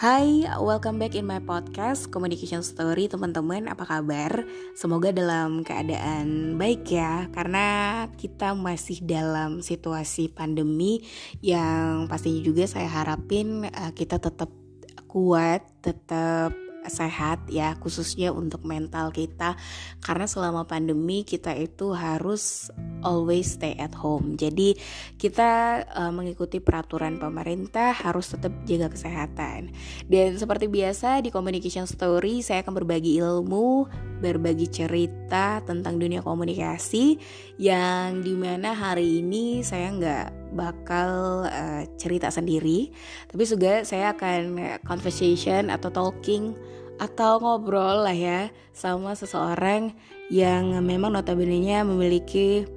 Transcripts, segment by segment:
Hai, welcome back in my podcast Communication Story teman-teman, apa kabar? Semoga dalam keadaan baik ya Karena kita masih dalam situasi pandemi Yang pastinya juga saya harapin uh, kita tetap kuat, tetap sehat ya khususnya untuk mental kita. Karena selama pandemi kita itu harus always stay at home. Jadi kita uh, mengikuti peraturan pemerintah harus tetap jaga kesehatan. Dan seperti biasa di communication story saya akan berbagi ilmu berbagi cerita tentang dunia komunikasi yang di mana hari ini saya nggak bakal uh, cerita sendiri, tapi juga saya akan conversation atau talking atau ngobrol lah ya sama seseorang yang memang notabene-nya memiliki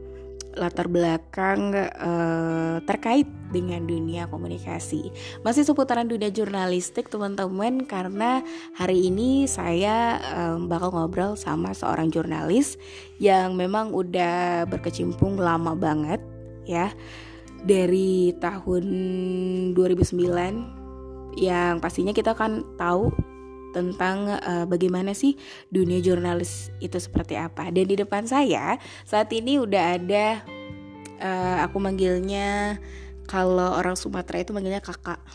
latar belakang uh, terkait dengan dunia komunikasi. Masih seputaran dunia jurnalistik teman-teman karena hari ini saya um, bakal ngobrol sama seorang jurnalis yang memang udah berkecimpung lama banget ya dari tahun 2009 yang pastinya kita kan tahu tentang uh, bagaimana sih dunia jurnalis itu seperti apa. Dan di depan saya saat ini udah ada uh, aku manggilnya kalau orang Sumatera itu manggilnya kakak.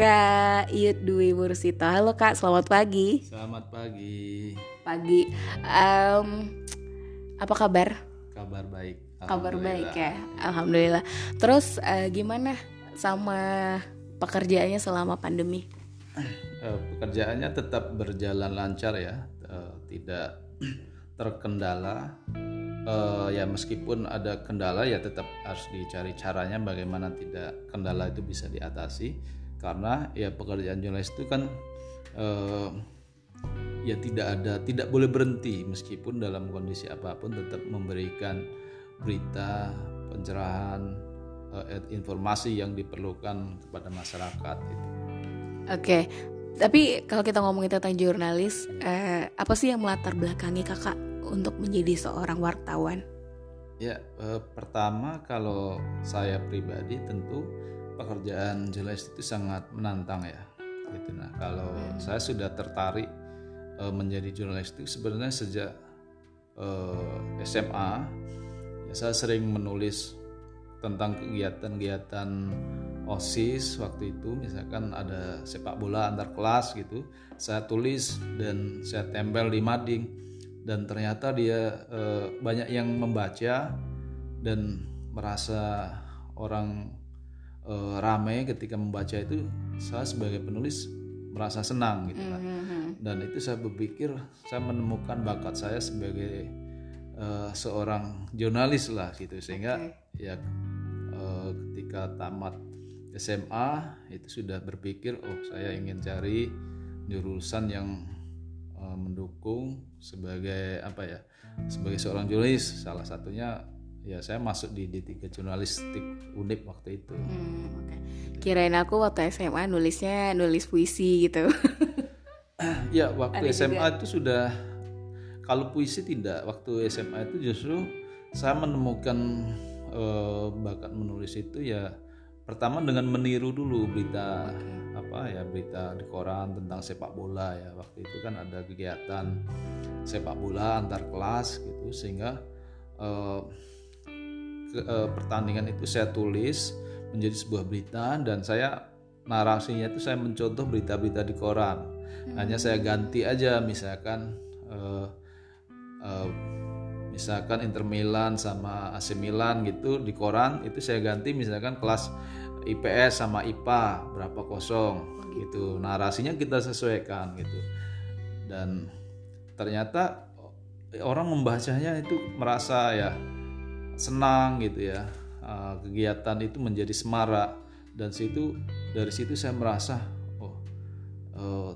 Kak Iyut Dwi Mursito. Halo Kak, selamat pagi. Selamat pagi. Pagi. Um, apa kabar? Kabar baik. Kabar baik ya. Alhamdulillah. Terus uh, gimana sama pekerjaannya selama pandemi? Uh, pekerjaannya tetap berjalan lancar ya, uh, tidak terkendala. Uh, ya meskipun ada kendala ya tetap harus dicari caranya bagaimana tidak kendala itu bisa diatasi karena ya pekerjaan jurnalis itu kan uh, ya tidak ada tidak boleh berhenti meskipun dalam kondisi apa pun tetap memberikan berita pencerahan uh, informasi yang diperlukan kepada masyarakat itu. Oke, okay. tapi kalau kita ngomongin tentang jurnalis, uh, apa sih yang melatar belakangi kakak untuk menjadi seorang wartawan? Ya, uh, pertama kalau saya pribadi tentu pekerjaan jurnalis itu sangat menantang ya. Gitu. Nah, kalau hmm. saya sudah tertarik uh, menjadi jurnalis itu sebenarnya sejak uh, SMA, saya sering menulis tentang kegiatan-kegiatan OSIS waktu itu. Misalkan ada sepak bola antar kelas gitu saya tulis dan saya tempel di mading. Dan ternyata dia e, banyak yang membaca dan merasa orang e, ramai ketika membaca itu saya sebagai penulis merasa senang gitu kan. Dan itu saya berpikir saya menemukan bakat saya sebagai uh, seorang jurnalis lah gitu sehingga okay. ya uh, ketika tamat SMA itu sudah berpikir oh saya ingin cari jurusan yang uh, mendukung sebagai apa ya sebagai seorang jurnalis salah satunya ya saya masuk di D3 jurnalistik Unip waktu itu. Hmm, okay. Kirain aku waktu SMA nulisnya nulis puisi gitu. ya waktu Ada SMA juga. itu sudah kalau puisi tidak waktu SMA itu justru saya menemukan uh, bakat menulis itu ya pertama dengan meniru dulu berita apa ya berita di koran tentang sepak bola ya. Waktu itu kan ada kegiatan sepak bola antar kelas gitu sehingga uh, ke, uh, pertandingan itu saya tulis menjadi sebuah berita dan saya narasinya itu saya mencontoh berita-berita di koran. Hmm. hanya saya ganti aja misalkan uh, uh, misalkan Inter Milan sama AC Milan gitu di koran itu saya ganti misalkan kelas IPS sama IPA berapa kosong gitu. Narasinya kita sesuaikan gitu. Dan ternyata orang membacanya itu merasa ya senang gitu ya. Uh, kegiatan itu menjadi semarak. Dan situ dari situ saya merasa oh uh,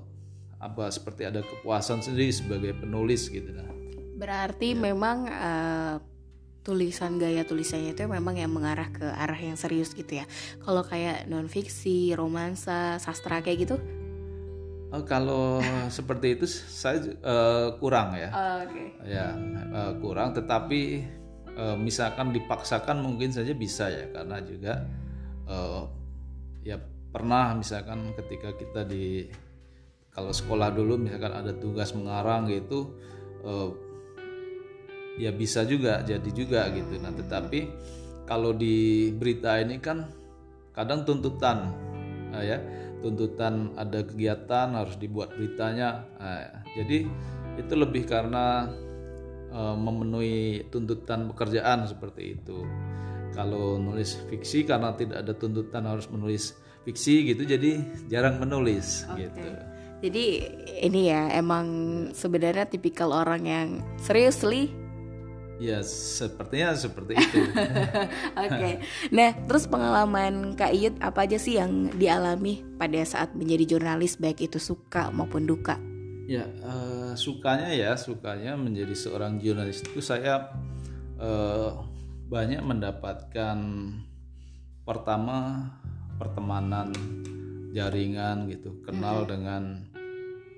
apa seperti ada kepuasan sendiri sebagai penulis gitu. Nah berarti ya. memang uh, tulisan gaya tulisannya itu memang yang mengarah ke arah yang serius gitu ya kalau kayak non fiksi romansa sastra kayak gitu Oh, kalau seperti itu saya uh, kurang ya. Oh, okay. Ya uh, kurang, tetapi uh, misalkan dipaksakan mungkin saja bisa ya karena juga uh, ya pernah misalkan ketika kita di kalau sekolah dulu misalkan ada tugas mengarang gitu uh, ya bisa juga jadi juga gitu. Nah tetapi kalau di berita ini kan kadang tuntutan nah, ya tuntutan ada kegiatan harus dibuat beritanya. Nah, jadi itu lebih karena uh, memenuhi tuntutan pekerjaan seperti itu. Kalau nulis fiksi karena tidak ada tuntutan harus menulis fiksi gitu jadi jarang menulis okay. gitu. Jadi ini ya emang sebenarnya tipikal orang yang seriously Ya, sepertinya seperti itu. Oke. okay. Nah, terus pengalaman Kak Iyut apa aja sih yang dialami pada saat menjadi jurnalis baik itu suka maupun duka? Ya, uh, sukanya ya, sukanya menjadi seorang jurnalis itu saya uh, banyak mendapatkan pertama pertemanan jaringan gitu, kenal hmm. dengan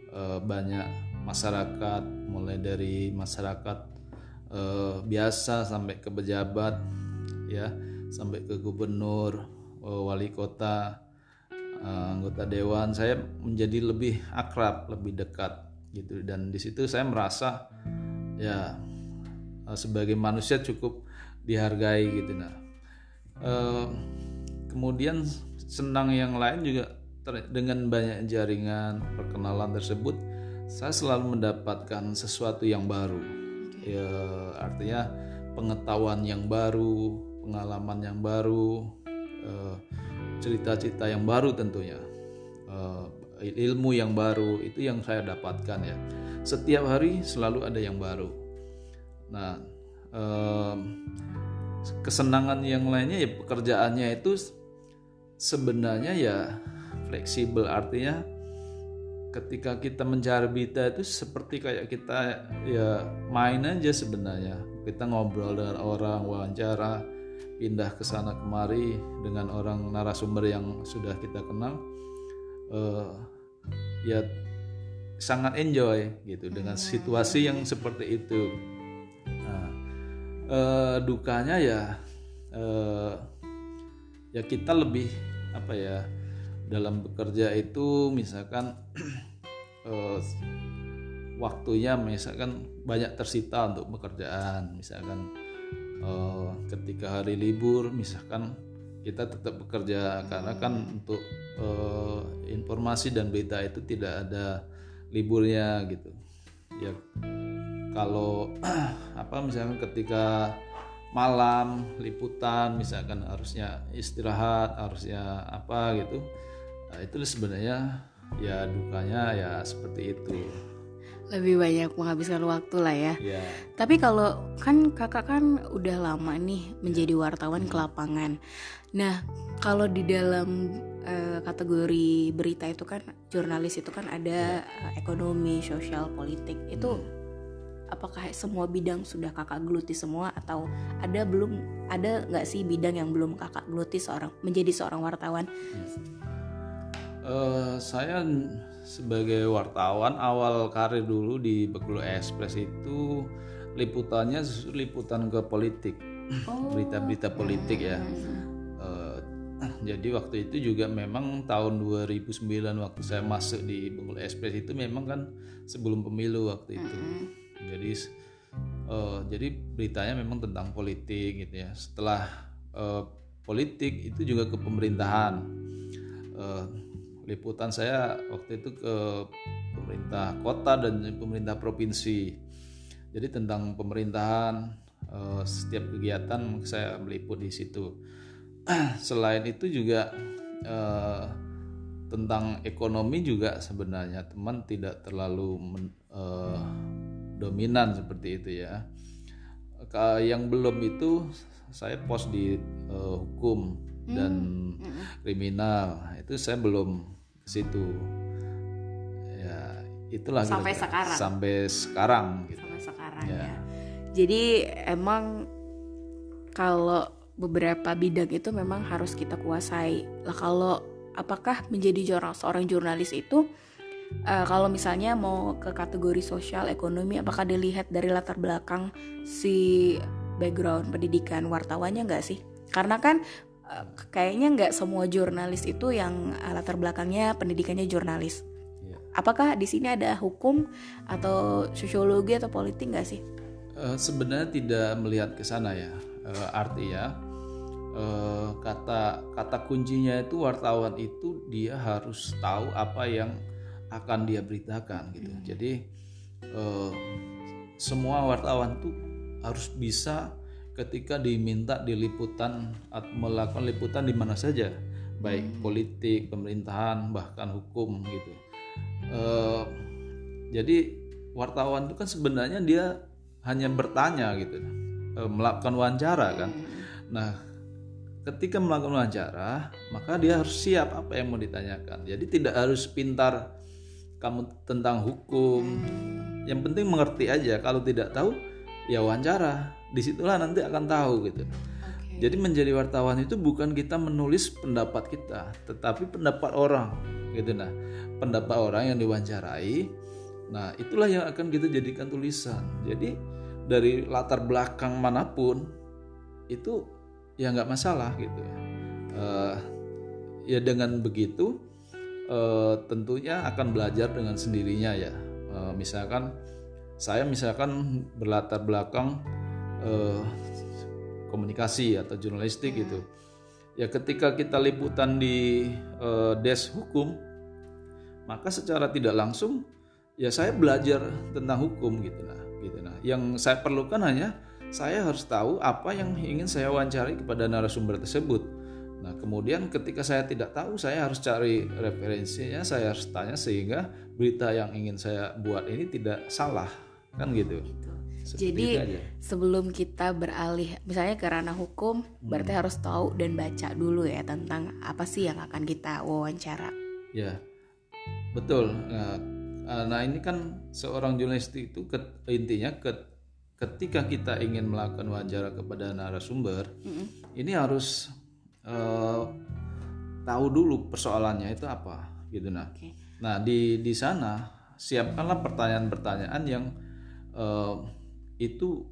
uh, banyak masyarakat mulai dari masyarakat uh, biasa sampai ke pejabat ya sampai ke gubernur uh, wali kota uh, anggota dewan. Saya menjadi lebih akrab lebih dekat gitu. Dan di situ saya merasa ya sebagai manusia cukup dihargai gitu nah uh, kemudian senang yang lain juga dengan banyak jaringan perkenalan tersebut saya selalu mendapatkan sesuatu yang baru ya artinya pengetahuan yang baru pengalaman yang baru eh, cerita-cerita yang baru tentunya. Eh, ilmu yang baru itu yang saya dapatkan ya. Setiap hari selalu ada yang baru. Nah kesenangan yang lainnya ya pekerjaannya itu sebenarnya ya fleksibel artinya ketika kita mencari berita itu seperti kayak kita ya main aja sebenarnya kita ngobrol dengan orang wawancara pindah ke sana kemari dengan orang narasumber yang sudah kita kenal uh, ya sangat enjoy gitu dengan hmm. situasi yang seperti itu nah, uh, dukanya ya uh, ya kita lebih apa ya dalam bekerja itu misalkan uh, waktunya misalkan banyak tersita untuk pekerjaan. Misalkan uh, ketika hari libur misalkan kita tetap bekerja. Karena kan untuk uh, informasi dan berita itu tidak ada liburnya gitu. Ya kalau apa misalkan ketika malam liputan misalkan harusnya istirahat harusnya apa gitu. Nah, itu sebenarnya ya dukanya ya seperti itu lebih banyak menghabiskan waktu lah ya. Yeah. Tapi kalau kan kakak kan udah lama nih menjadi wartawan ke lapangan. Nah kalau di dalam uh, kategori berita itu kan jurnalis itu kan ada uh, ekonomi, sosial, politik itu hmm. apakah semua bidang sudah kakak geluti semua atau ada belum ada nggak sih bidang yang belum kakak geluti seorang menjadi seorang wartawan? Hmm Uh, saya sebagai wartawan awal karir dulu di Bengkulu Express itu liputannya liputan ke politik, oh. berita-berita oh. politik ya. Uh, jadi waktu itu juga memang tahun 2009 waktu saya masuk di Bengkulu Express itu memang kan sebelum pemilu waktu itu. Jadi uh, jadi beritanya memang tentang politik gitu ya. Setelah uh, politik itu juga ke pemerintahan. Uh, liputan saya waktu itu ke pemerintah kota dan pemerintah provinsi. Jadi tentang pemerintahan eh, setiap kegiatan saya meliput di situ. Selain itu juga eh, tentang ekonomi juga sebenarnya teman tidak terlalu men, eh, dominan seperti itu ya. Yang belum itu saya pos di hukum dan hmm, hmm. kriminal itu saya belum situ ya itulah sampai kira -kira. sekarang sampai sekarang gitu. sampai sekarang ya. ya jadi emang kalau beberapa bidang itu memang harus kita kuasai lah kalau apakah menjadi seorang jurnalis itu uh, kalau misalnya mau ke kategori sosial ekonomi apakah dilihat dari latar belakang si background pendidikan wartawannya nggak sih karena kan kayaknya nggak semua jurnalis itu yang uh, latar belakangnya pendidikannya jurnalis. Yeah. Apakah di sini ada hukum atau sosiologi atau politik nggak sih? Uh, sebenarnya tidak melihat ke sana ya. Uh, artinya uh, kata kata kuncinya itu wartawan itu dia harus tahu apa yang akan dia beritakan gitu. Hmm. Jadi uh, semua wartawan tuh harus bisa ketika diminta di liputan atau melakukan liputan di mana saja baik hmm. politik pemerintahan bahkan hukum gitu uh, jadi wartawan itu kan sebenarnya dia hanya bertanya gitu uh, melakukan wawancara kan hmm. nah ketika melakukan wawancara maka dia harus siap apa yang mau ditanyakan jadi tidak harus pintar kamu tentang hukum hmm. yang penting mengerti aja kalau tidak tahu ya wawancara di situlah nanti akan tahu gitu. Okay. jadi menjadi wartawan itu bukan kita menulis pendapat kita tetapi pendapat orang gitu nah. Pendapat orang yang diwawancarai nah itulah yang akan kita jadikan tulisan. Jadi dari latar belakang mana pun itu ya nggak masalah gitu ya. Uh, ya dengan begitu uh, tentunya akan belajar dengan sendirinya ya. Uh, misalkan saya misalkan berlatar belakang uh, komunikasi atau jurnalistik hmm. gitu. Ya ketika kita liputan di uh, desk hukum maka secara tidak langsung ya saya belajar tentang hukum gitu nah gitu nah. Yang saya perlukan hanya saya harus tahu apa yang ingin saya wawancari kepada narasumber tersebut. Nah kemudian ketika saya tidak tahu saya harus cari referensinya saya harus tanya sehingga berita yang ingin saya buat ini tidak salah kan gitu, gitu. Jadi sebelum kita beralih misalnya ke ranah hukum, hmm. berarti harus tahu dan baca dulu ya tentang apa sih yang akan kita wawancara. Ya, betul. Nah, eh, nah ini kan seorang jurnalis itu ke, intinya ke, ketika kita ingin melakukan wawancara kepada narasumber, hmm. ini harus uh, tahu dulu persoalannya itu apa, gitu nah. Okay. Nah di di sana siapkanlah pertanyaan-pertanyaan yang uh, itu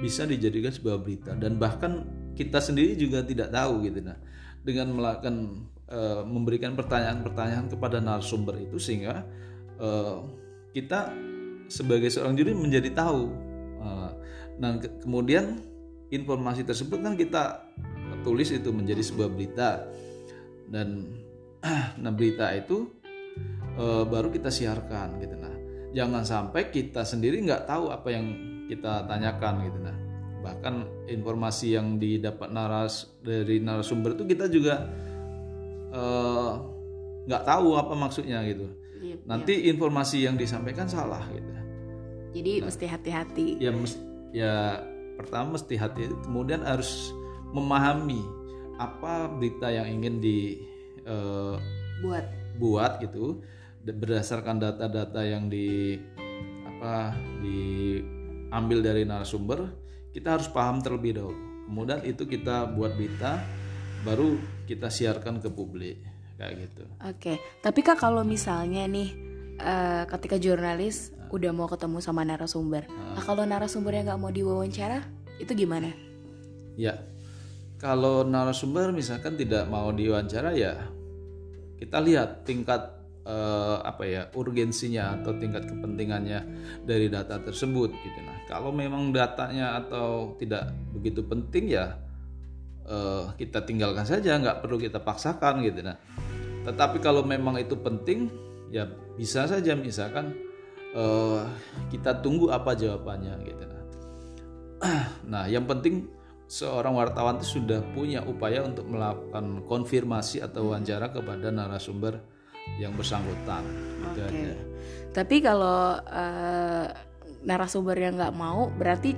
bisa dijadikan sebuah berita. Dan bahkan kita sendiri juga tidak tahu gitu nah dengan melakukan uh, memberikan pertanyaan-pertanyaan kepada narasumber itu sehingga uh, kita sebagai seorang juri menjadi tahu. Uh, dan ke kemudian informasi tersebut kan kita tulis itu menjadi sebuah berita. Dan nah berita itu uh, baru kita siarkan gitu nah jangan sampai kita sendiri nggak tahu apa yang kita tanyakan gitu. Nah bahkan informasi yang didapat naras dari narasumber itu kita juga eh, nggak uh, tahu apa maksudnya gitu. Iya, nanti iya. informasi yang disampaikan salah gitu. Jadi nah, mesti hati-hati. ya mes, ya pertama mesti hati kemudian harus memahami apa berita yang ingin di uh, buat. buat gitu. Berdasarkan data-data yang di apa diambil dari narasumber kita harus paham terlebih dahulu kemudian itu kita buat berita baru kita siarkan ke publik kayak gitu oke okay. tapi kak kalau misalnya nih uh, ketika jurnalis nah. udah mau ketemu sama narasumber nah. nah kalau narasumbernya nggak mau diwawancara itu gimana ya kalau narasumber misalkan tidak mau diwawancara ya kita lihat tingkat uh, apa ya urgensinya atau tingkat kepentingannya dari data tersebut gitu. Nah kalau memang datanya atau tidak begitu penting ya uh, kita tinggalkan saja nggak perlu kita paksakan gitu. Nah tetapi kalau memang itu penting ya bisa saja misalkan uh, kita tunggu apa jawabannya gitu. Nah nah yang penting seorang wartawan itu sudah punya upaya untuk melakukan konfirmasi atau wawancara kepada narasumber yang bersangkutan. Gitu okay. Tapi kalau uh, narasumber yang nggak mau, berarti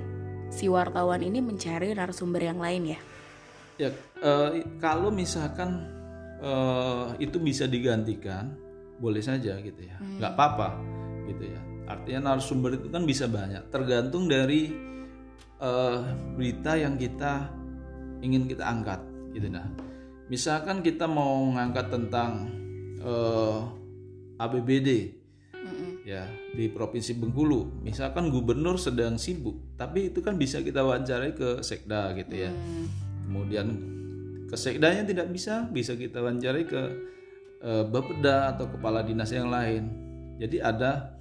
si wartawan ini mencari narasumber yang lain ya? Ya, uh, kalau misalkan uh, itu bisa digantikan, boleh saja gitu ya, hmm. nggak apa-apa gitu ya. Artinya narasumber itu kan bisa banyak, tergantung dari uh, berita yang kita ingin kita angkat gitu nah. Misalkan kita mau mengangkat tentang eh, ABBD mm-hmm. ya di provinsi Bengkulu misalkan gubernur sedang sibuk tapi itu kan bisa kita wawancarai ke sekda gitu ya mm. kemudian ke sekdanya tidak bisa bisa kita wawancarai ke uh, bapeda atau kepala dinas yang lain jadi ada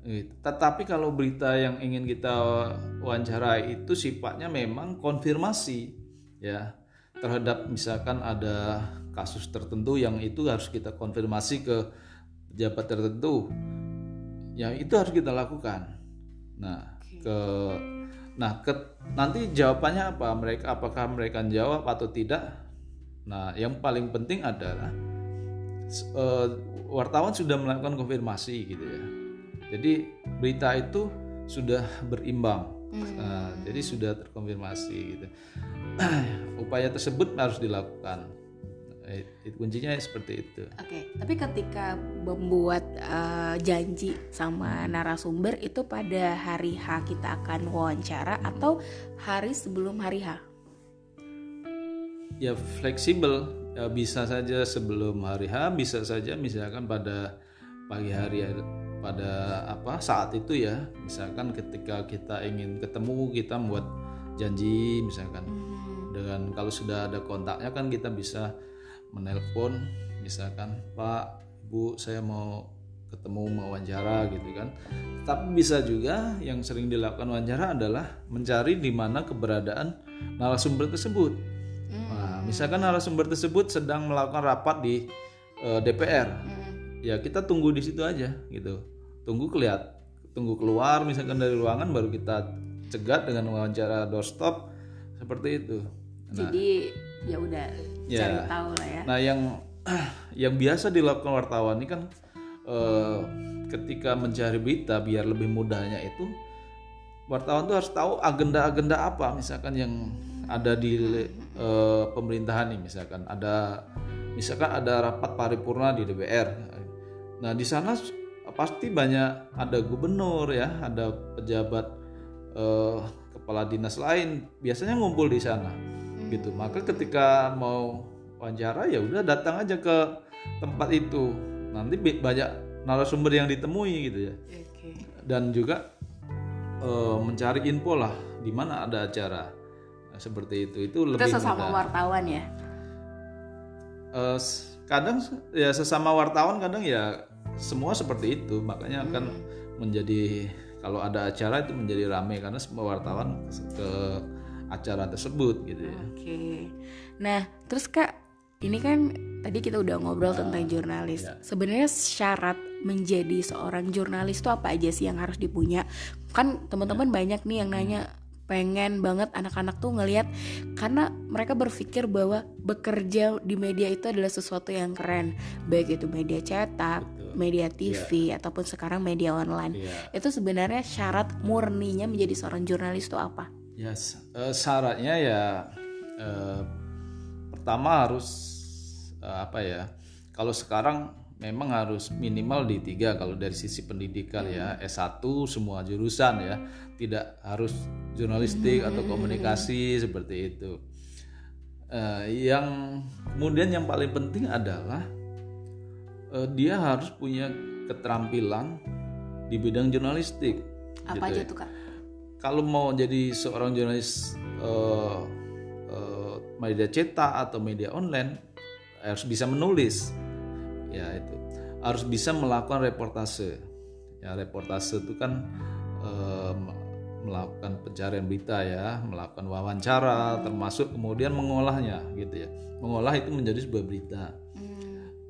Gitu. Tetapi kalau berita yang ingin kita wawancarai itu sifatnya memang konfirmasi ya terhadap misalkan ada kasus tertentu yang itu harus kita konfirmasi ke pejabat tertentu. Ya itu harus kita lakukan. Nah, ke nah ke, nanti jawabannya apa? Mereka apakah mereka jawab atau tidak? Nah, yang paling penting adalah uh, wartawan sudah melakukan konfirmasi gitu ya jadi berita itu sudah berimbang. Hmm. Nah, jadi sudah terkonfirmasi gitu. Upaya tersebut harus dilakukan. It, kuncinya seperti itu. Oke, okay. tapi ketika membuat uh, janji sama narasumber itu pada hari H kita akan wawancara atau hari sebelum hari H? Ya fleksibel, ya, bisa saja sebelum hari H, bisa saja misalkan pada pagi hari pada apa saat itu ya misalkan ketika kita ingin ketemu kita membuat janji misalkan hmm. dengan kalau sudah ada kontaknya kan kita bisa menelpon misalkan Pak Bu saya mau ketemu mau wawancara gitu kan. Tapi bisa juga yang sering dilakukan wawancara adalah mencari di mana keberadaan narasumber tersebut. Hmm. nah, misalkan narasumber tersebut sedang melakukan rapat di uh, eh, DPR hmm. ya kita tunggu di situ aja gitu. Tunggu kelihat tunggu keluar misalkan dari ruangan baru kita cegat dengan wawancara doorstop seperti itu. Nah, jadi ya udah ya, cari tahu lah ya. Nah yang yang biasa dilakukan wartawan ini kan eh, ketika mencari berita biar lebih mudahnya itu wartawan tuh harus tahu agenda-agenda apa. Misalkan yang ada di eh, pemerintahan nih misalkan ada misalkan ada rapat paripurna di DPR Nah, di sana pasti banyak ada gubernur ya, ada pejabat eh, kepala dinas lain biasanya ngumpul di sana. Gitu. Maka ketika mau wawancara ya udah datang aja ke tempat itu. Nanti banyak narasumber yang ditemui gitu ya. Dan juga eh, mencari info lah di mana ada acara. Nah, seperti itu. Itu lebih Itu sesama mudah. wartawan ya. Uh, kadang ya sesama wartawan kadang ya semua seperti itu makanya akan menjadi kalau ada acara itu menjadi ramai karena semua wartawan ke acara tersebut gitu ya. Oke. Nah, terus Kak, ini kan tadi kita udah ngobrol tentang jurnalis. Ya. Sebenarnya syarat menjadi seorang jurnalis itu apa aja sih yang harus dipunya? Kan teman-teman ya. banyak nih yang nanya pengen banget anak-anak tuh ngelihat karena mereka berpikir bahwa bekerja di media itu adalah sesuatu yang keren baik itu media cetak Betul. media TV yeah. ataupun sekarang media online yeah. itu sebenarnya syarat murninya menjadi seorang jurnalis itu apa? Yes uh, syaratnya ya uh, pertama harus uh, apa ya kalau sekarang memang harus minimal di tiga kalau dari sisi pendidikan ya. Hmm. S1 semua jurusan ya. Tidak harus jurnalistik atau komunikasi seperti itu. Uh, yang kemudian yang paling penting adalah uh, dia harus punya keterampilan di bidang jurnalistik apa gitu aja ya. tuh kak? Kalau mau jadi seorang jurnalis uh, media cetak atau media online harus bisa menulis. Ya itu. Harus bisa melakukan reportase. Ya reportase itu kan eh, melakukan pencarian berita ya melakukan wawancara termasuk kemudian mengolahnya gitu ya. Mengolah itu menjadi sebuah berita. Hmm.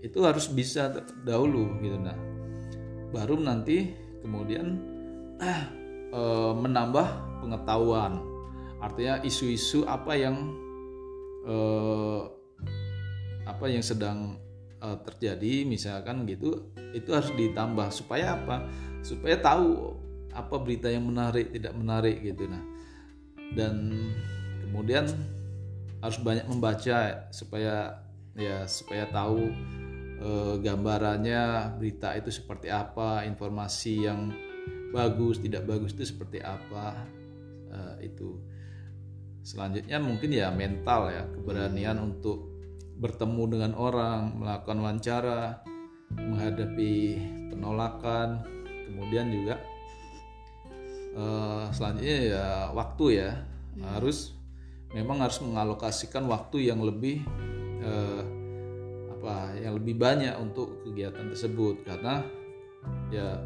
itu harus bisa dahulu gitu. Nah baru nanti kemudian eh, menambah pengetahuan. Artinya isu-isu apa yang eh, apa yang sedang uh, terjadi misalkan gitu itu harus ditambah. Supaya apa? Supaya tahu apa berita yang menarik tidak menarik gitu. Nah dan kemudian harus banyak membaca supaya ya supaya tahu uh, gambarannya berita itu seperti apa informasi yang bagus tidak bagus itu seperti apa uh, itu selanjutnya mungkin ya mental ya keberanian untuk bertemu dengan orang, melakukan wawancara, menghadapi penolakan, kemudian juga uh, selanjutnya ya waktu ya. Hmm. harus memang harus mengalokasikan waktu yang lebih uh, apa yang lebih banyak untuk kegiatan tersebut. Karena ya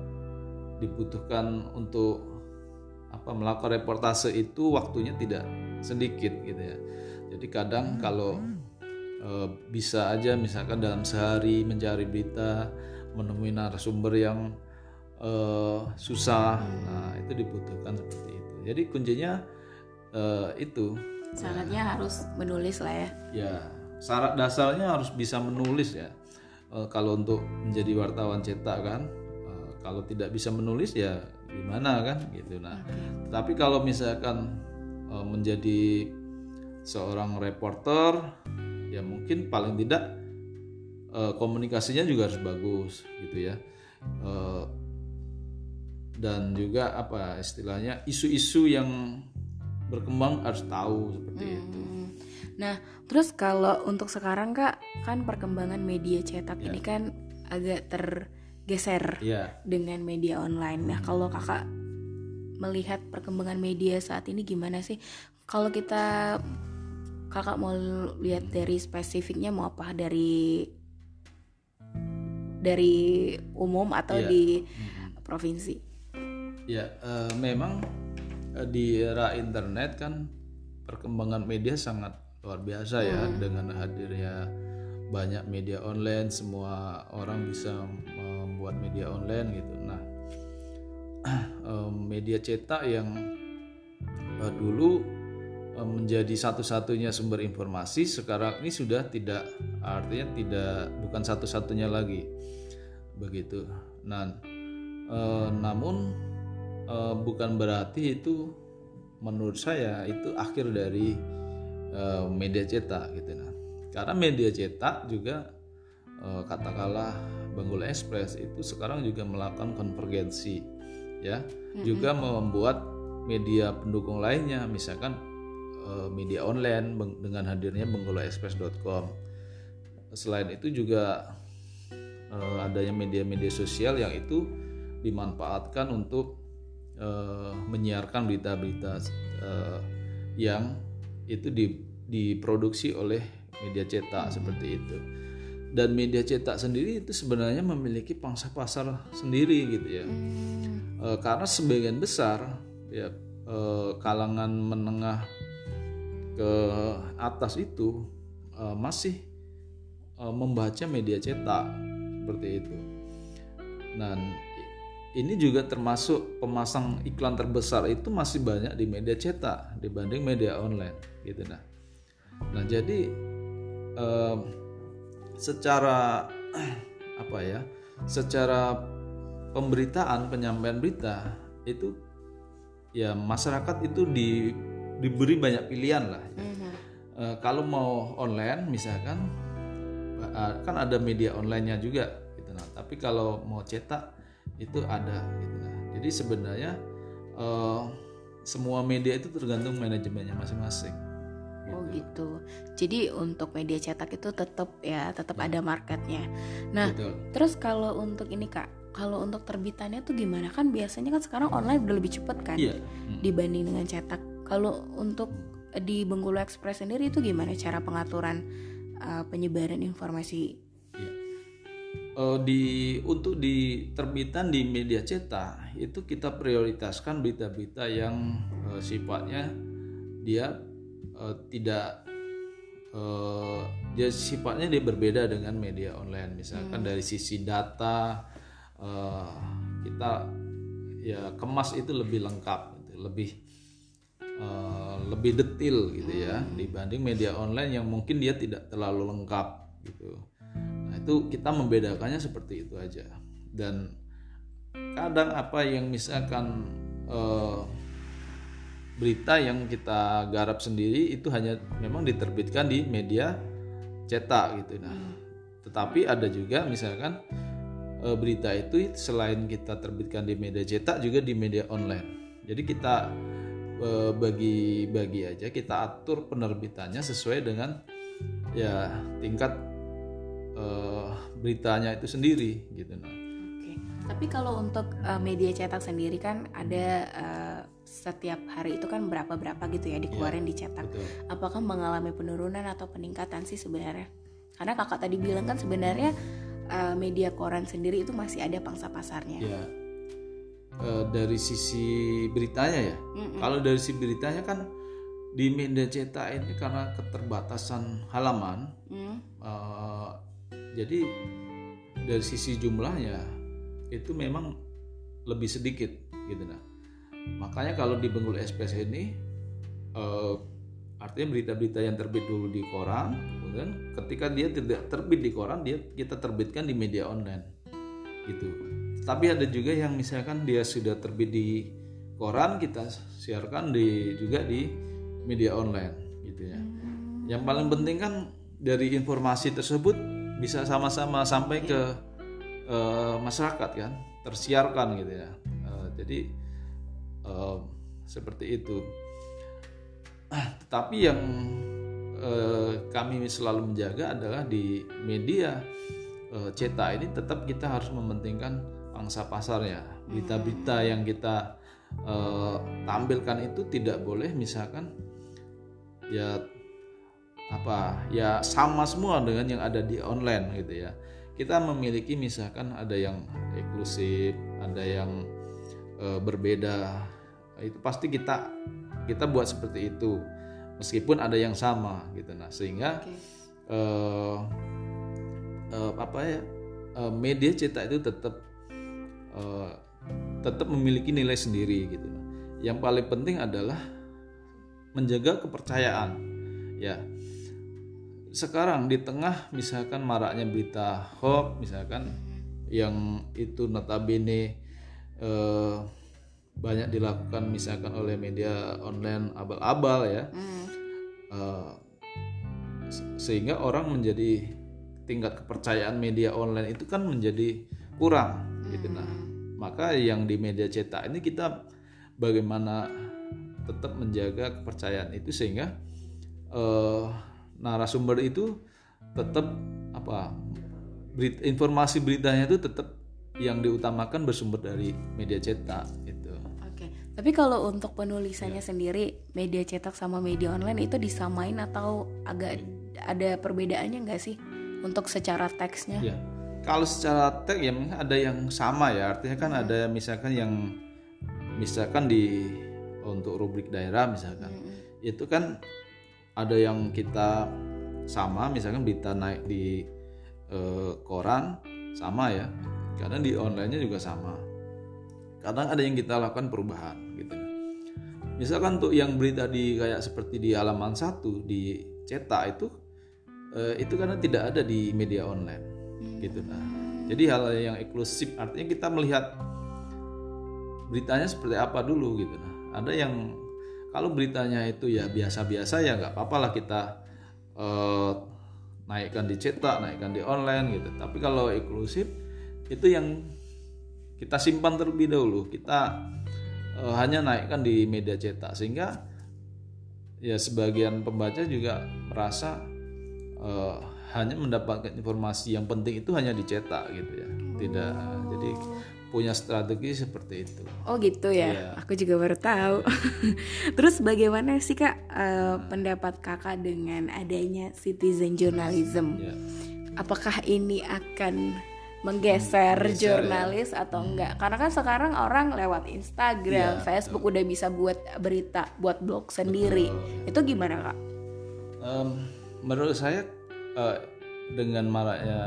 dibutuhkan untuk apa melakukan reportase itu waktunya tidak sedikit gitu ya. Jadi kadang kalau e, bisa aja misalkan dalam sehari mencari berita menemui narasumber yang e, susah nah itu dibutuhkan seperti itu. Jadi kuncinya e, itu. Syaratnya ya. harus menulis lah ya. Ya syarat dasarnya harus bisa menulis ya. E, kalau untuk menjadi wartawan cetak kan e, kalau tidak bisa menulis ya gimana kan gitu. Nah tapi kalau misalkan e, menjadi seorang reporter ya mungkin paling tidak e, komunikasinya juga harus bagus gitu ya e, dan juga apa istilahnya isu-isu yang berkembang harus tahu seperti hmm. itu. Nah, terus kalau untuk sekarang kak kan perkembangan media cetak ya. ini kan agak tergeser ya. dengan media online. Nah, kalau kakak melihat perkembangan media saat ini gimana sih? Kalau kita kakak mau lihat dari spesifiknya mau apa dari dari umum atau yeah. di provinsi? Ya, uh, memang uh, di era internet kan perkembangan media sangat luar biasa ya hmm. dengan hadirnya banyak media online, semua orang bisa membuat media online gitu. Uh, media cetak yang uh, dulu Eh, menjadi satu-satunya sumber informasi sekarang ini sudah tidak artinya tidak bukan satu-satunya lagi begitu. Nah, e, namun e, bukan berarti itu menurut saya itu akhir dari e, media cetak gitu nah. Karena media cetak juga katakanlah Banggula Express itu sekarang juga melakukan konvergensi ya, mm -hmm. juga membuat media pendukung lainnya misalkan Eh, media online dengan hadirnya benggolaexpress.com. Selain itu juga uh, adanya media-media sosial yang itu dimanfaatkan untuk uh, menyiarkan berita-berita uh, yang itu di, diproduksi oleh media cetak seperti itu. Dan media cetak sendiri itu sebenarnya memiliki pangsa pasar sendiri gitu ya. Hmm. karena sebagian besar ya kalangan menengah ke atas itu uh, masih uh, membaca media cetak seperti itu. Dan ini juga termasuk pemasang iklan terbesar itu masih banyak di media cetak dibanding media online gitu nah. Nah jadi secara apa ya? Secara pemberitaan penyampaian berita itu ya masyarakat itu di diberi banyak pilihan lah. Mm-hmm. Uh, kalau mau online misalkan uh, kan ada media onlinenya juga gitu nah. Tapi kalau mau cetak itu ada gitu nah. Jadi sebenarnya uh, semua media itu tergantung manajemennya masing-masing. Oh gitu. Jadi untuk media cetak itu tetap ya tetap ya. ada marketnya. Nah, Betul. terus kalau untuk ini kak, kalau untuk terbitannya tuh gimana kan biasanya kan sekarang online udah lebih cepet kan yeah. hmm. dibanding dengan cetak kalau untuk di Bengkulu Express sendiri itu gimana cara pengaturan uh, penyebaran informasi? Ya. Uh, di untuk di terbitan di media cetak itu kita prioritaskan berita-berita yang uh, sifatnya dia uh, tidak uh, dia sifatnya dia berbeda dengan media online misalkan hmm. dari sisi data uh, kita ya kemas itu lebih lengkap gitu, lebih uh, lebih detail gitu ya hmm. dibanding media online yang mungkin dia tidak terlalu lengkap gitu. Nah itu kita membedakannya seperti itu aja dan kadang apa yang misalkan uh, berita yang kita garap sendiri itu hanya memang diterbitkan di media cetak gitu nah hmm. tetapi ada juga misalkan uh, berita itu selain kita terbitkan di media cetak juga di media online jadi kita Eh, bagi-bagi aja kita atur penerbitannya sesuai dengan ya tingkat uh, beritanya itu sendiri gitu nah. Oke. Tapi kalau untuk uh, media cetak sendiri kan ada uh, setiap hari itu kan berapa berapa gitu ya dikeluarin Iya, dicetak. betul. Apakah mengalami penurunan atau peningkatan sih sebenarnya? Karena kakak tadi bilang kan sebenarnya eh, media koran sendiri itu masih ada pangsa pasarnya. ya eh, dari sisi beritanya ya Mm-mm. kalau dari sisi beritanya kan di media cetak ini karena keterbatasan halaman Hmm, eh, jadi dari sisi jumlahnya itu memang lebih sedikit gitu nah makanya kalau di Bengkulu Express ini eh, artinya berita-berita yang terbit dulu di koran kemudian ketika dia tidak terbit di koran dia kita terbitkan di media online gitu. Tapi ada juga yang misalkan dia sudah terbit di koran kita siarkan di juga di media online gitu ya. Yang paling penting kan dari informasi tersebut bisa sama-sama sampai ke eh, masyarakat kan tersiarkan gitu ya. Eh, jadi eh, seperti itu. Ah, tapi yang eh, kami selalu menjaga adalah di media eh, cetak ini tetap kita harus mementingkan pangsa pasarnya berita-berita yang kita eh, tampilkan itu tidak boleh misalkan ya apa ya sama semua dengan yang ada di online gitu ya. Kita memiliki misalkan ada yang eksklusif ada yang eh, berbeda itu pasti kita kita buat seperti itu meskipun ada yang sama gitu nah sehingga Oke. eh, eh, apa ya eh, media cetak itu tetap eh, tetap memiliki nilai sendiri gitu nah. yang paling penting adalah menjaga kepercayaan ya sekarang di tengah misalkan maraknya berita hoax misalkan yang itu notabene eh, banyak dilakukan misalkan oleh media online abal-abal ya. Hmm, Eh, se- sehingga orang menjadi tingkat kepercayaan media online itu kan menjadi kurang gitu. Nah maka yang di media cetak ini kita bagaimana tetap menjaga kepercayaan itu sehingga eh, narasumber itu tetap apa berit- informasi beritanya itu tetap yang diutamakan bersumber dari media cetak itu Oke. Tapi kalau untuk penulisannya sendiri media cetak sama media online itu disamain atau agak ada perbedaannya nggak sih untuk secara teksnya? Ya, kalau secara tag ya ada yang sama ya. Artinya kan ada misalkan yang misalkan di untuk rubrik daerah misalkan itu kan ada yang kita sama misalkan berita naik di eh, koran sama ya. Karena di onlinenya juga sama. Kadang ada yang kita lakukan perubahan. Misalkan untuk yang berita di kayak seperti di halaman satu di cetak itu eh, itu karena tidak ada di media online gitu. Nah jadi hal yang eksklusif artinya kita melihat beritanya seperti apa dulu gitu. Nah ada yang kalau beritanya itu ya biasa-biasa ya nggak apa-apa lah kita eh, naikkan di cetak naikkan di online gitu. Tapi kalau eksklusif itu yang kita simpan terlebih dahulu. Kita eh, hanya naikkan di media cetak sehingga ya sebagian pembaca juga merasa eh, hanya mendapatkan informasi yang penting itu hanya dicetak gitu ya tidak jadi punya strategi seperti itu Oh gitu ya, Iya. aku juga baru tahu. Terus bagaimana sih kak eh, pendapat kakak dengan adanya citizen journalism? ya Apakah ini akan menggeser Geser, ya. jurnalis atau enggak? Karena kan sekarang orang lewat Instagram, Iya, Facebook udah bisa buat berita, buat blog sendiri. Itu gimana kak? Em, menurut saya eh, dengan maraknya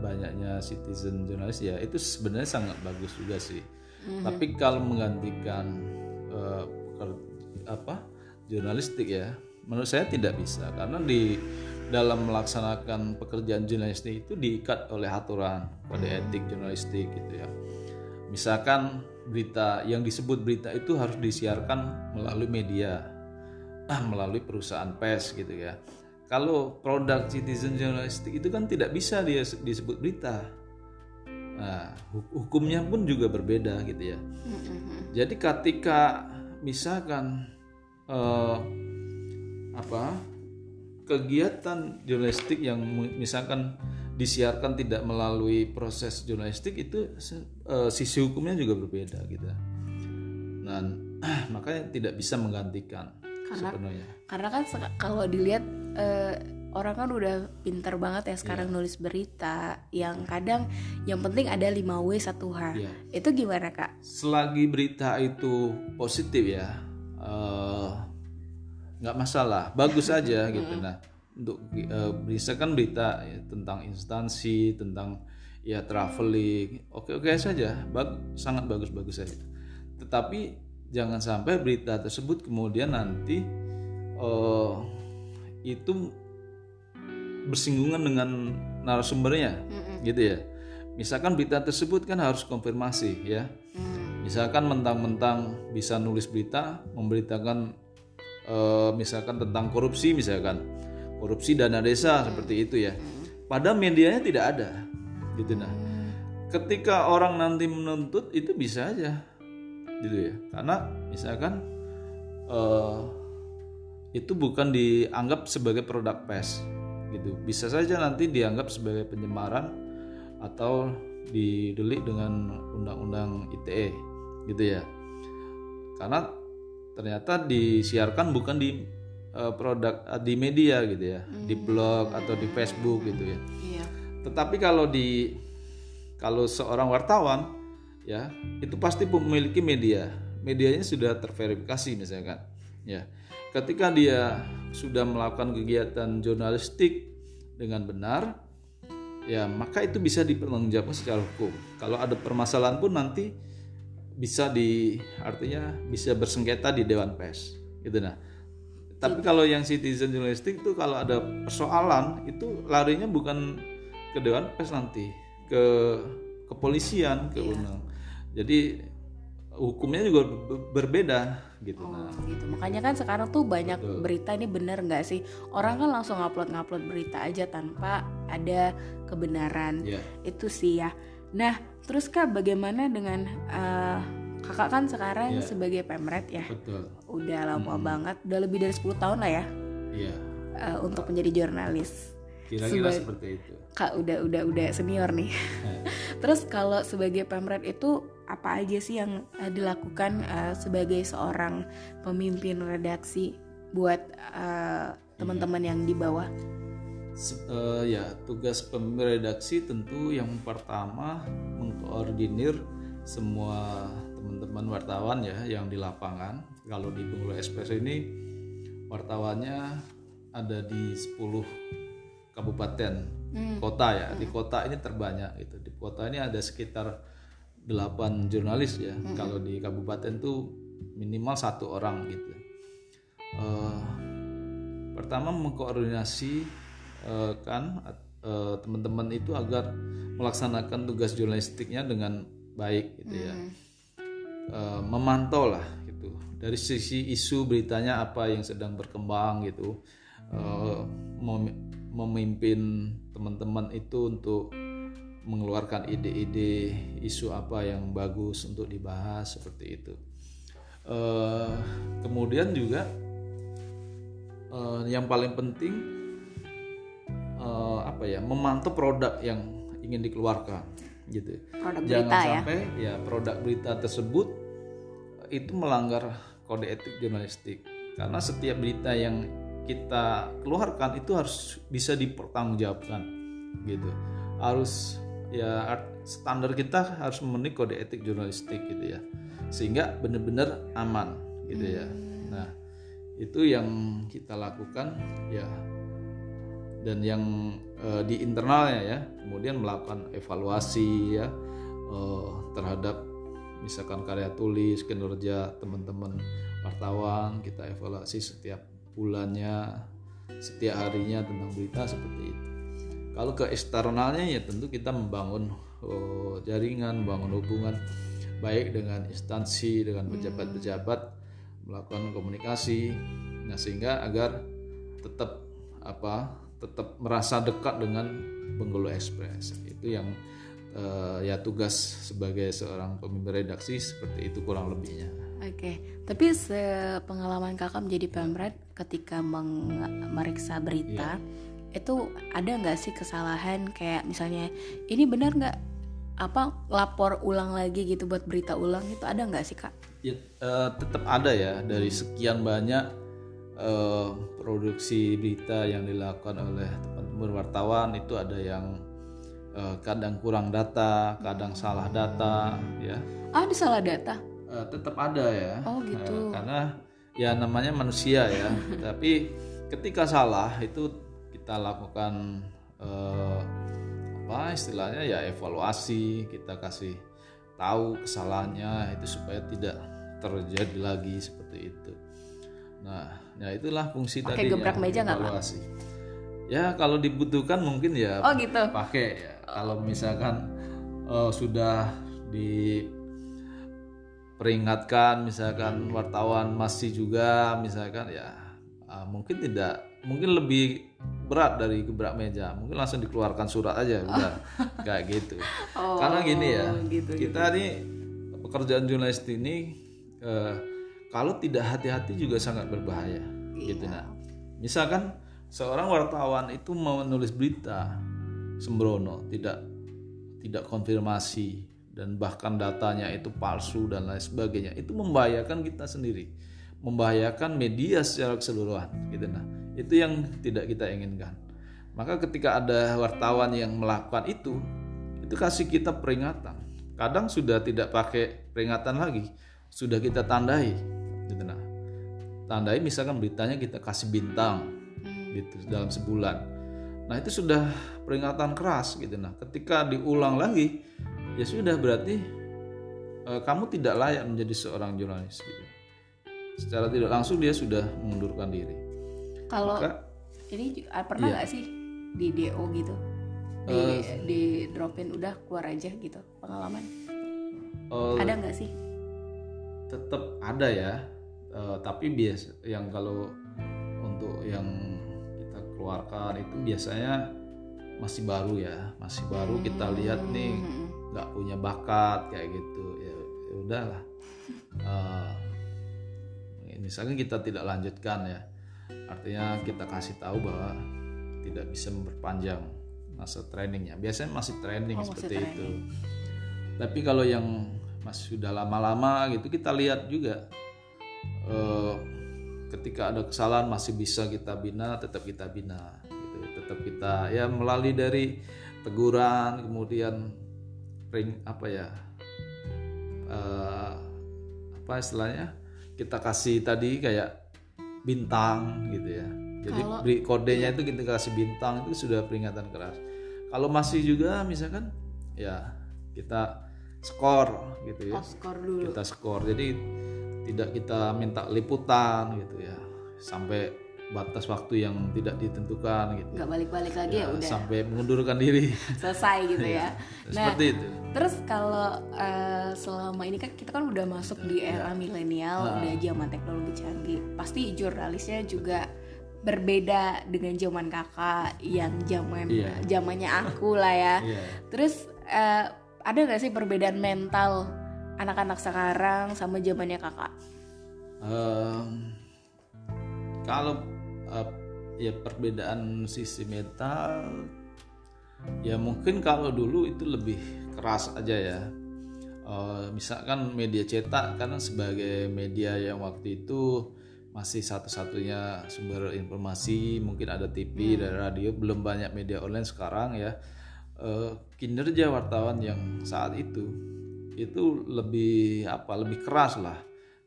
banyaknya citizen jurnalis ya itu sebenarnya sangat bagus juga sih tapi kalau menggantikan peker- apa jurnalistik ya menurut saya tidak bisa karena di dalam melaksanakan pekerjaan jurnalistik itu diikat oleh aturan kode etik jurnalistik gitu ya misalkan berita yang disebut berita itu harus disiarkan melalui media ah, melalui perusahaan pers gitu ya. Kalau produk citizen journalistik itu kan tidak bisa dia se- disebut berita. Nah, hu- hukumnya pun juga berbeda gitu ya. Jadi ketika misalkan eh, apa kegiatan jurnalistik yang misalkan disiarkan tidak melalui proses jurnalistik itu eh, sisi hukumnya juga berbeda gitu. Nah, makanya tidak bisa menggantikan Karena- sepenuhnya. karena kan kalau dilihat eh, orang kan udah pinter banget ya sekarang Iya. nulis berita yang kadang yang penting ada 5W 1H Iya. itu gimana kak? Selagi berita itu positif ya, eh, nggak masalah, bagus aja gitu. Nah, untuk eh, bisa kan berita ya, tentang instansi, tentang ya traveling, oke oke saja, bag- sangat bagus bagus saja. Tetapi jangan sampai berita tersebut kemudian nanti eh, itu bersinggungan dengan narasumbernya, gitu ya. Misalkan berita tersebut kan harus konfirmasi ya. Hmm. Misalkan mentang-mentang bisa nulis berita, memberitakan eh, misalkan tentang korupsi misalkan, korupsi dana desa seperti itu ya. Pada medianya tidak ada, gitu nah. Ketika orang nanti menuntut itu bisa aja, gitu ya. Karena misalkan eh, itu bukan dianggap sebagai produk pes, gitu. Bisa saja nanti dianggap sebagai penyemaran atau didelik dengan undang-undang ITE gitu ya karena ternyata disiarkan bukan di eh, produk eh, di media gitu ya di blog atau di Facebook gitu ya. Iya. tetapi kalau di kalau seorang wartawan ya itu pasti memiliki media. Medianya sudah terverifikasi misalkan ya. Ketika dia sudah melakukan kegiatan jurnalistik dengan benar ya maka itu bisa dipertanggungjawabkan secara hukum. Kalau ada permasalahan pun nanti bisa di artinya bisa bersengketa di dewan pers gitu nah tapi kalau yang citizen journalistik itu kalau ada persoalan itu larinya bukan ke dewan pers nanti ke kepolisian ke undang jadi hukumnya juga be- berbeda gitu nah Oh, gitu. Makanya kan sekarang tuh banyak berita ini bener nggak sih? Orang kan langsung ngupload-ngupload berita aja tanpa ada kebenaran. ya Itu sih ya. Nah, terus kak bagaimana dengan eh, kakak kan sekarang Iya. sebagai pemret ya? betul Udah lama banget, udah lebih dari 10 tahun lah ya iya eh, untuk menjadi jurnalis. kira-kira Seba- seperti itu Kak udah udah udah senior nih. Eh, Terus kalau sebagai pemret itu apa aja sih yang eh, dilakukan eh, sebagai seorang pemimpin redaksi buat eh, teman-teman yang di bawah? Eh, ya tugas pemimpin redaksi tentu yang pertama mengkoordinir semua teman-teman wartawan ya yang di lapangan. Kalau di Bengkulu Express ini wartawannya ada di 10 kabupaten kota ya. Di kota ini terbanyak gitu. Di kota ini ada sekitar 8 jurnalis ya. Kalau di kabupaten tuh minimal satu orang gitu. Eh, pertama mengkoordinasi eh, kan eh, teman-teman itu agar melaksanakan tugas jurnalistiknya dengan baik gitu ya. Eh, memantau lah gitu. Dari sisi isu beritanya apa yang sedang berkembang gitu. Mem- memimpin teman-teman itu untuk mengeluarkan ide-ide isu apa yang bagus untuk dibahas seperti itu. Kemudian juga yang paling penting eh, apa ya memantau produk yang ingin dikeluarkan gitu. Produk jangan berita ya. sampai ya produk berita tersebut itu melanggar kode etik jurnalistik. Karena setiap berita yang kita keluarkan itu harus bisa dipertanggungjawabkan gitu. Harus ya standar kita harus memenuhi kode etik jurnalistik gitu ya. Sehingga benar-benar aman gitu ya. Nah itu yang kita lakukan ya dan yang eh, di internalnya ya kemudian melakukan evaluasi ya eh, terhadap misalkan karya tulis kinerja teman-teman wartawan kita evaluasi setiap bulannya setiap harinya tentang berita seperti itu. Kalau ke eksternalnya ya tentu kita membangun oh, jaringan membangun hubungan baik dengan instansi dengan pejabat-pejabat melakukan komunikasi. Nah sehingga agar tetap apa tetap merasa dekat dengan Bengkulu Express. Itu yang eh, ya tugas sebagai seorang pemimpin redaksi seperti itu kurang lebihnya. Oke, tapi sepengalaman kakak menjadi pemret ketika meng- meriksa berita itu ada nggak sih kesalahan kayak misalnya ini benar nggak? Apa lapor ulang lagi gitu buat berita ulang? Itu ada nggak sih kak? ya uh, tetap ada ya dari sekian banyak uh, produksi berita yang dilakukan oleh teman-teman wartawan itu ada yang uh, kadang kurang data, kadang salah data, ya. Ah, ada salah data? Uh, tetap ada ya. Oh gitu. Uh, karena ya namanya manusia ya. Tapi ketika salah itu kita lakukan uh, apa istilahnya ya evaluasi, kita kasih tahu kesalahannya itu supaya tidak terjadi lagi seperti itu. Nah, ya itulah fungsi Pakai tadinya. gebrak meja nggak evaluasi. Ya kalau dibutuhkan mungkin ya oh, gitu. pakai ya. Kalau misalkan uh, sudah di peringatkan misalkan wartawan masih juga misalkan ya uh, mungkin tidak mungkin lebih berat dari gebrak meja mungkin langsung dikeluarkan surat aja udah kayak gitu oh, karena gini ya gitu, kita gitu. nih pekerjaan jurnalis ini eh, kalau tidak hati-hati juga sangat berbahaya. Iya. gitu nah misalkan seorang wartawan itu mau menulis berita sembrono tidak tidak konfirmasi dan bahkan datanya itu palsu dan lain sebagainya itu membahayakan kita sendiri. Membahayakan media secara keseluruhan. Gitu nah itu yang tidak kita inginkan. Maka ketika ada wartawan yang melakukan itu itu kasih kita peringatan. Kadang sudah tidak pakai peringatan lagi sudah kita tandai gitu nah tandai misalkan beritanya kita kasih bintang gitu dalam sebulan nah itu sudah peringatan keras gitu nah ketika diulang lagi ya sudah berarti eh, kamu tidak layak menjadi seorang jurnalis gitu secara tidak langsung dia sudah mengundurkan diri. Kalau ini ah, pernah iya. nggak iya. sih di DO gitu? Di, uh, di dropin udah keluar aja gitu pengalaman? Uh, ada nggak sih? Tetap ada ya, uh, tapi bias yang kalau untuk yang kita keluarkan itu biasanya masih baru ya, masih baru hmm. kita lihat nih hmm. nggak punya bakat kayak gitu ya, ya udahlah. Uh, misalkan kita tidak lanjutkan ya artinya kita kasih tahu bahwa tidak bisa memperpanjang masa trainingnya biasanya masih training oh, seperti masih itu tapi kalau yang masih sudah lama-lama gitu kita lihat juga eh, ketika ada kesalahan masih bisa kita bina tetap kita bina gitu tetap kita ya melalui dari teguran kemudian ring apa ya uh, apa istilahnya kita kasih tadi kayak bintang gitu ya. Jadi kalau, kodenya iya. itu kita kasih bintang itu sudah peringatan keras. Kalau masih juga misalkan ya kita skor gitu ya. Oh, skor dulu. Kita skor. Jadi tidak kita minta liputan gitu ya. Sampai batas waktu yang tidak ditentukan gitu. Gak balik-balik lagi ya, ya udah. Sampai mengundurkan diri. Selesai gitu ya. nah, seperti itu. Terus kalau uh, selama ini kan kita kan udah masuk di era milenial, nah. udah zaman teknologi canggih. Pasti jurnalisnya juga berbeda dengan zaman kakak yang zaman yeah. zamannya aku lah ya. yeah. Terus uh, ada gak sih perbedaan mental anak-anak sekarang sama zamannya kakak? Um, kalau uh, ya perbedaan sisi mental ya mungkin kalau dulu itu lebih keras aja ya uh, misalkan media cetak karena sebagai media yang waktu itu masih satu-satunya sumber informasi mungkin ada TV hmm. dan radio belum banyak media online sekarang ya uh, kinerja wartawan yang saat itu itu lebih apa lebih keras lah.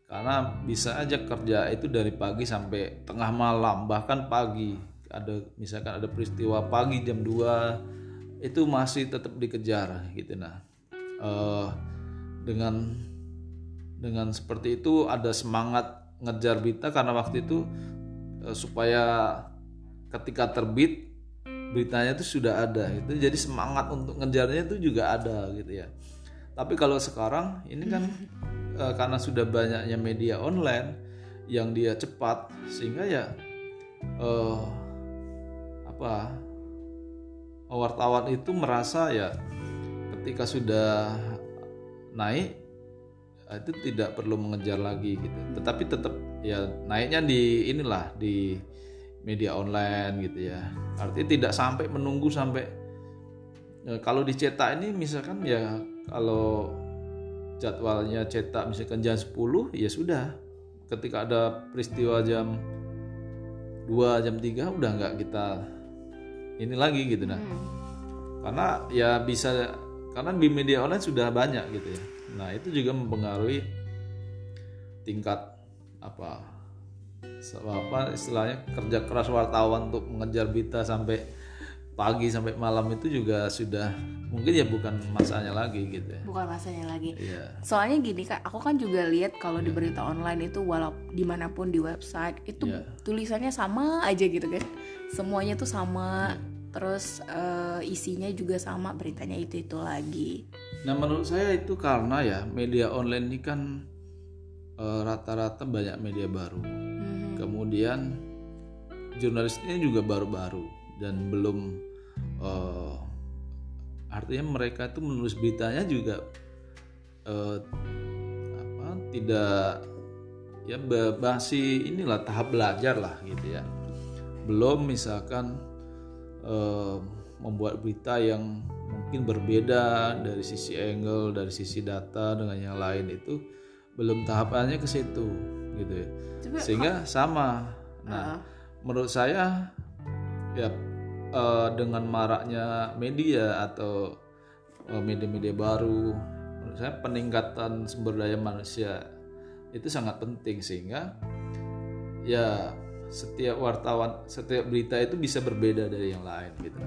Karena bisa aja kerja itu dari pagi sampai tengah malam bahkan pagi. Ada misalkan ada peristiwa pagi jam 2 itu masih tetap dikejar gitu nah. Uh, dengan dengan seperti itu ada semangat ngejar berita karena waktu itu uh, supaya ketika terbit beritanya itu sudah ada itu jadi semangat untuk ngejarnya itu juga ada gitu ya tapi kalau sekarang ini kan uh, karena sudah banyaknya media online yang dia cepat sehingga ya uh, apa wartawan itu merasa ya ketika sudah naik eh, itu tidak perlu mengejar lagi gitu. Tetapi tetap ya naiknya di inilah di media online gitu ya. Artinya tidak sampai menunggu sampai kalau dicetak ini misalkan ya kalau jadwalnya cetak misalkan jam 10 ya sudah. Ketika ada peristiwa jam 2 jam 3 udah nggak kita ini lagi gitu nah Hmm. karena ya bisa karena di media online sudah banyak gitu ya. Nah itu juga mempengaruhi tingkat apa apa istilahnya kerja keras wartawan untuk mengejar berita sampai pagi sampai malam itu juga sudah mungkin ya bukan masanya lagi gitu ya bukan masanya lagi Iya. soalnya gini kak aku kan juga lihat kalau di berita online itu walau di mana pun di website itu Iya. tulisannya sama aja gitu kan semuanya tuh sama Iya. terus eh, isinya juga sama beritanya itu itu lagi Nah menurut saya itu karena ya media online ini kan eh, rata-rata banyak media baru. Mhm. Kemudian jurnalisnya juga baru-baru dan belum eh, artinya mereka itu menulis beritanya juga eh, apa tidak ya masih inilah tahap belajar lah gitu ya. Belum misalkan eh, membuat berita yang mungkin berbeda dari sisi angle, dari sisi data dengan yang lain itu belum tahapannya ke situ gitu ya. Coba, Sehingga sama. Nah, Heeh. menurut saya ya eh, dengan maraknya media atau eh, media-media baru, menurut saya peningkatan sumber daya manusia itu sangat penting sehingga ya setiap wartawan, setiap berita itu bisa berbeda dari yang lain gitu.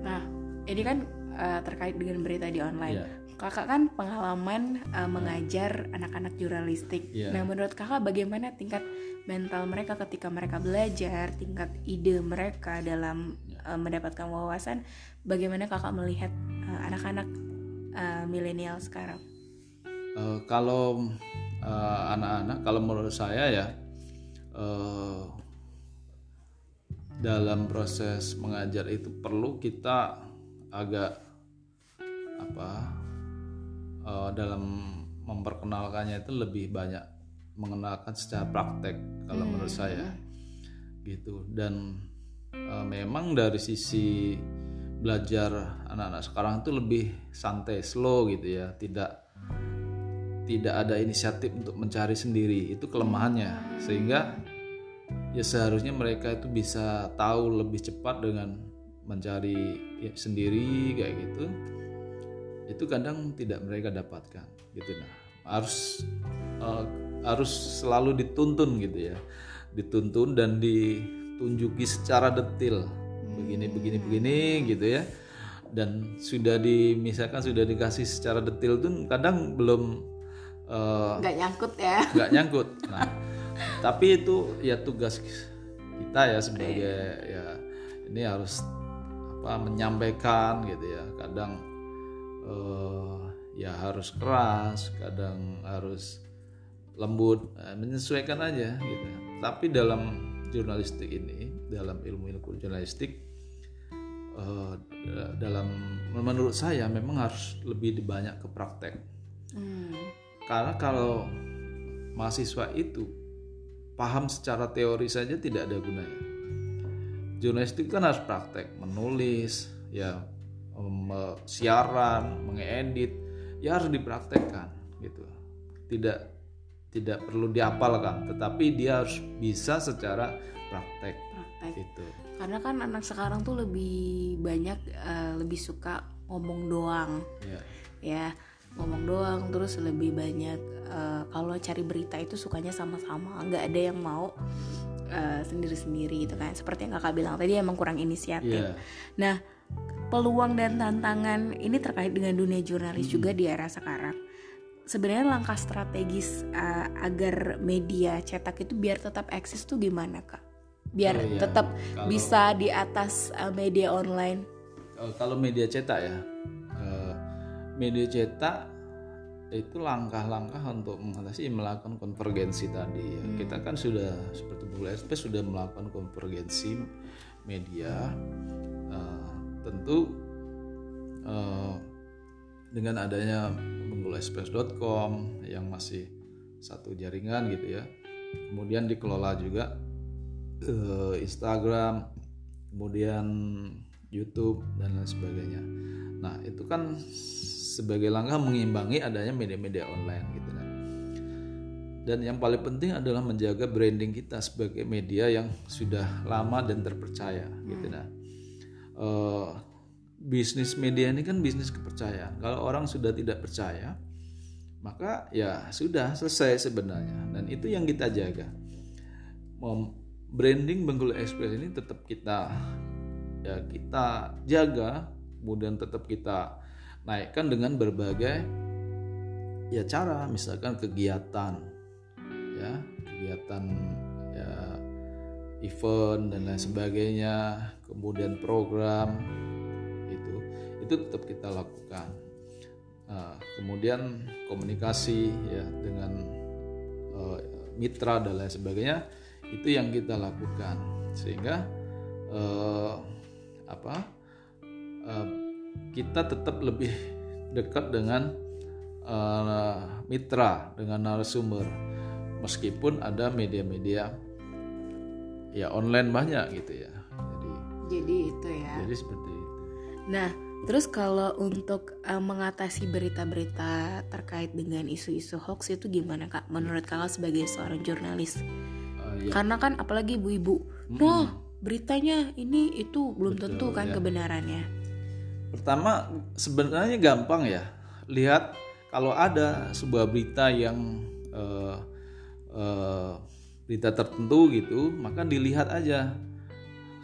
nah ini kan eh, terkait dengan berita di online Iya. Kakak kan pengalaman eh, mengajar anak-anak jurnalistik. Iya. nah menurut kakak bagaimana tingkat mental mereka ketika mereka belajar tingkat ide mereka dalam eh, mendapatkan wawasan? Bagaimana kakak melihat eh, anak-anak eh, milenial sekarang? Eh, kalau eh, anak-anak, kalau menurut saya ya eh, dalam proses mengajar itu perlu kita agak apa eh, dalam memperkenalkannya itu lebih banyak mengenalkan secara praktek kalau menurut saya. Gitu. Dan eh, memang dari sisi belajar anak-anak sekarang itu lebih santai slow gitu ya. Tidak tidak ada inisiatif untuk mencari sendiri. Itu kelemahannya. Sehingga ya seharusnya mereka itu bisa tahu lebih cepat dengan mencari ya, sendiri kayak gitu itu kadang tidak mereka dapatkan gitu. Nah harus eh, harus selalu dituntun gitu ya. Dituntun dan ditunjuki secara detail begini begini begini gitu ya. Dan sudah di misalkan sudah dikasih secara detail tuh kadang belum eh, nggak nyangkut ya. nggak nyangkut. Nah, tapi itu ya tugas kita ya sebagai ya ini harus apa menyampaikan gitu ya. Kadang eh, ya harus keras, kadang harus lembut, eh, menyesuaikan aja gitu. Tapi dalam jurnalistik ini, dalam ilmu-ilmu jurnalistik eh, dalam menurut saya memang harus lebih banyak ke praktek. Hmm. Karena kalau mahasiswa itu paham secara teori saja tidak ada gunanya. Jurnalistik kan harus praktek, menulis, ya siaran, mengedit, ya harus dipraktekkan gitu. Tidak tidak perlu diapalkan, tetapi dia harus bisa secara praktek praktek gitu. karena kan anak sekarang tuh lebih banyak eh, lebih suka ngomong doang Ya. ya ngomong doang terus lebih banyak eh, kalau cari berita itu sukanya sama-sama nggak ada yang mau eh, sendiri-sendiri gitu kan seperti yang kakak bilang tadi emang kurang inisiatif Iya. nah peluang dan tantangan ini terkait dengan dunia jurnalis Hmm. juga di era sekarang sebenarnya langkah strategis eh, agar media cetak itu biar tetap eksis tuh gimana kak biar Oh, iya. tetap Kalau- bisa di atas eh, media online Eh, kalau media cetak ya, eh, media cetak itu langkah-langkah untuk mengatasi melakukan konvergensi tadi. ya. Kita kan sudah seperti Google SP sudah melakukan konvergensi media. Tentu eh, dengan adanya bengkulexpress.com yang masih satu jaringan gitu ya. Kemudian dikelola juga eh, Instagram, kemudian YouTube dan lain sebagainya. Nah itu kan sebagai langkah mengimbangi adanya media-media online gitu kan. Dan yang paling penting adalah menjaga branding kita sebagai media yang sudah lama dan terpercaya gitu nah. Uh, bisnis media ini kan bisnis kepercayaan. Kalau orang sudah tidak percaya, maka ya sudah selesai sebenarnya. Dan itu yang kita jaga. Branding Bengkulu Express ini tetap kita ya kita jaga, kemudian tetap kita naikkan dengan berbagai ya cara, misalkan kegiatan, ya kegiatan event dan lain sebagainya, kemudian program itu tetap kita lakukan. Nah, kemudian komunikasi ya dengan uh, mitra dan lain sebagainya itu yang kita lakukan. Sehingga uh, apa uh, kita tetap lebih dekat dengan uh, mitra dengan narasumber. Meskipun ada media-media ya online banyak gitu ya jadi jadi itu ya jadi seperti itu nah Terus kalau untuk uh, mengatasi berita-berita terkait dengan isu-isu hoax itu gimana kak? Menurut kakak sebagai seorang jurnalis? Uh, iya. Karena kan apalagi ibu-ibu, mm -hmm. beritanya ini itu belum Betul, tentu kan ya. kebenarannya. Pertama sebenarnya gampang ya, lihat kalau ada sebuah berita yang uh, uh, berita tertentu gitu, maka dilihat aja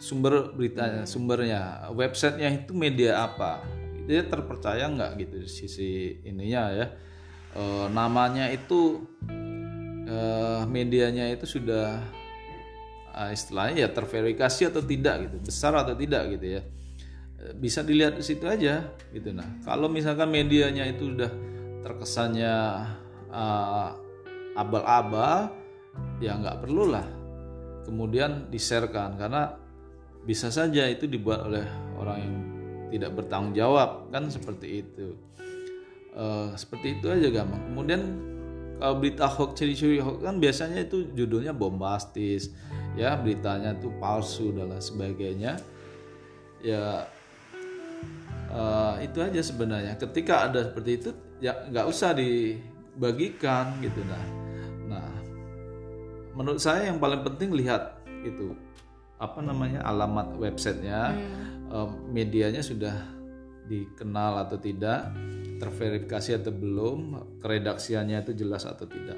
sumber beritanya sumbernya websitenya itu media apa. Dia terpercaya nggak gitu sisi ininya ya. E, namanya itu e, medianya itu sudah e, istilahnya ya terverifikasi atau tidak gitu besar atau tidak gitu ya. Bisa dilihat di situ aja gitu. Nah kalau misalkan medianya itu udah terkesannya uh, abal-abal ya nggak perlu lah kemudian diserkan karena bisa saja itu dibuat oleh orang yang tidak bertanggung jawab kan seperti itu. Uh, seperti itu aja gampang kemudian kalau berita hoax ciri-ciri hoax kan biasanya itu judulnya bombastis ya beritanya itu palsu dan lain sebagainya. Ya uh, itu aja sebenarnya. Ketika ada seperti itu ya nggak usah dibagikan gitu nah nah menurut saya yang paling penting lihat itu apa namanya alamat websitenya hmm. um, medianya sudah dikenal atau tidak terverifikasi atau belum keredaksiannya itu jelas atau tidak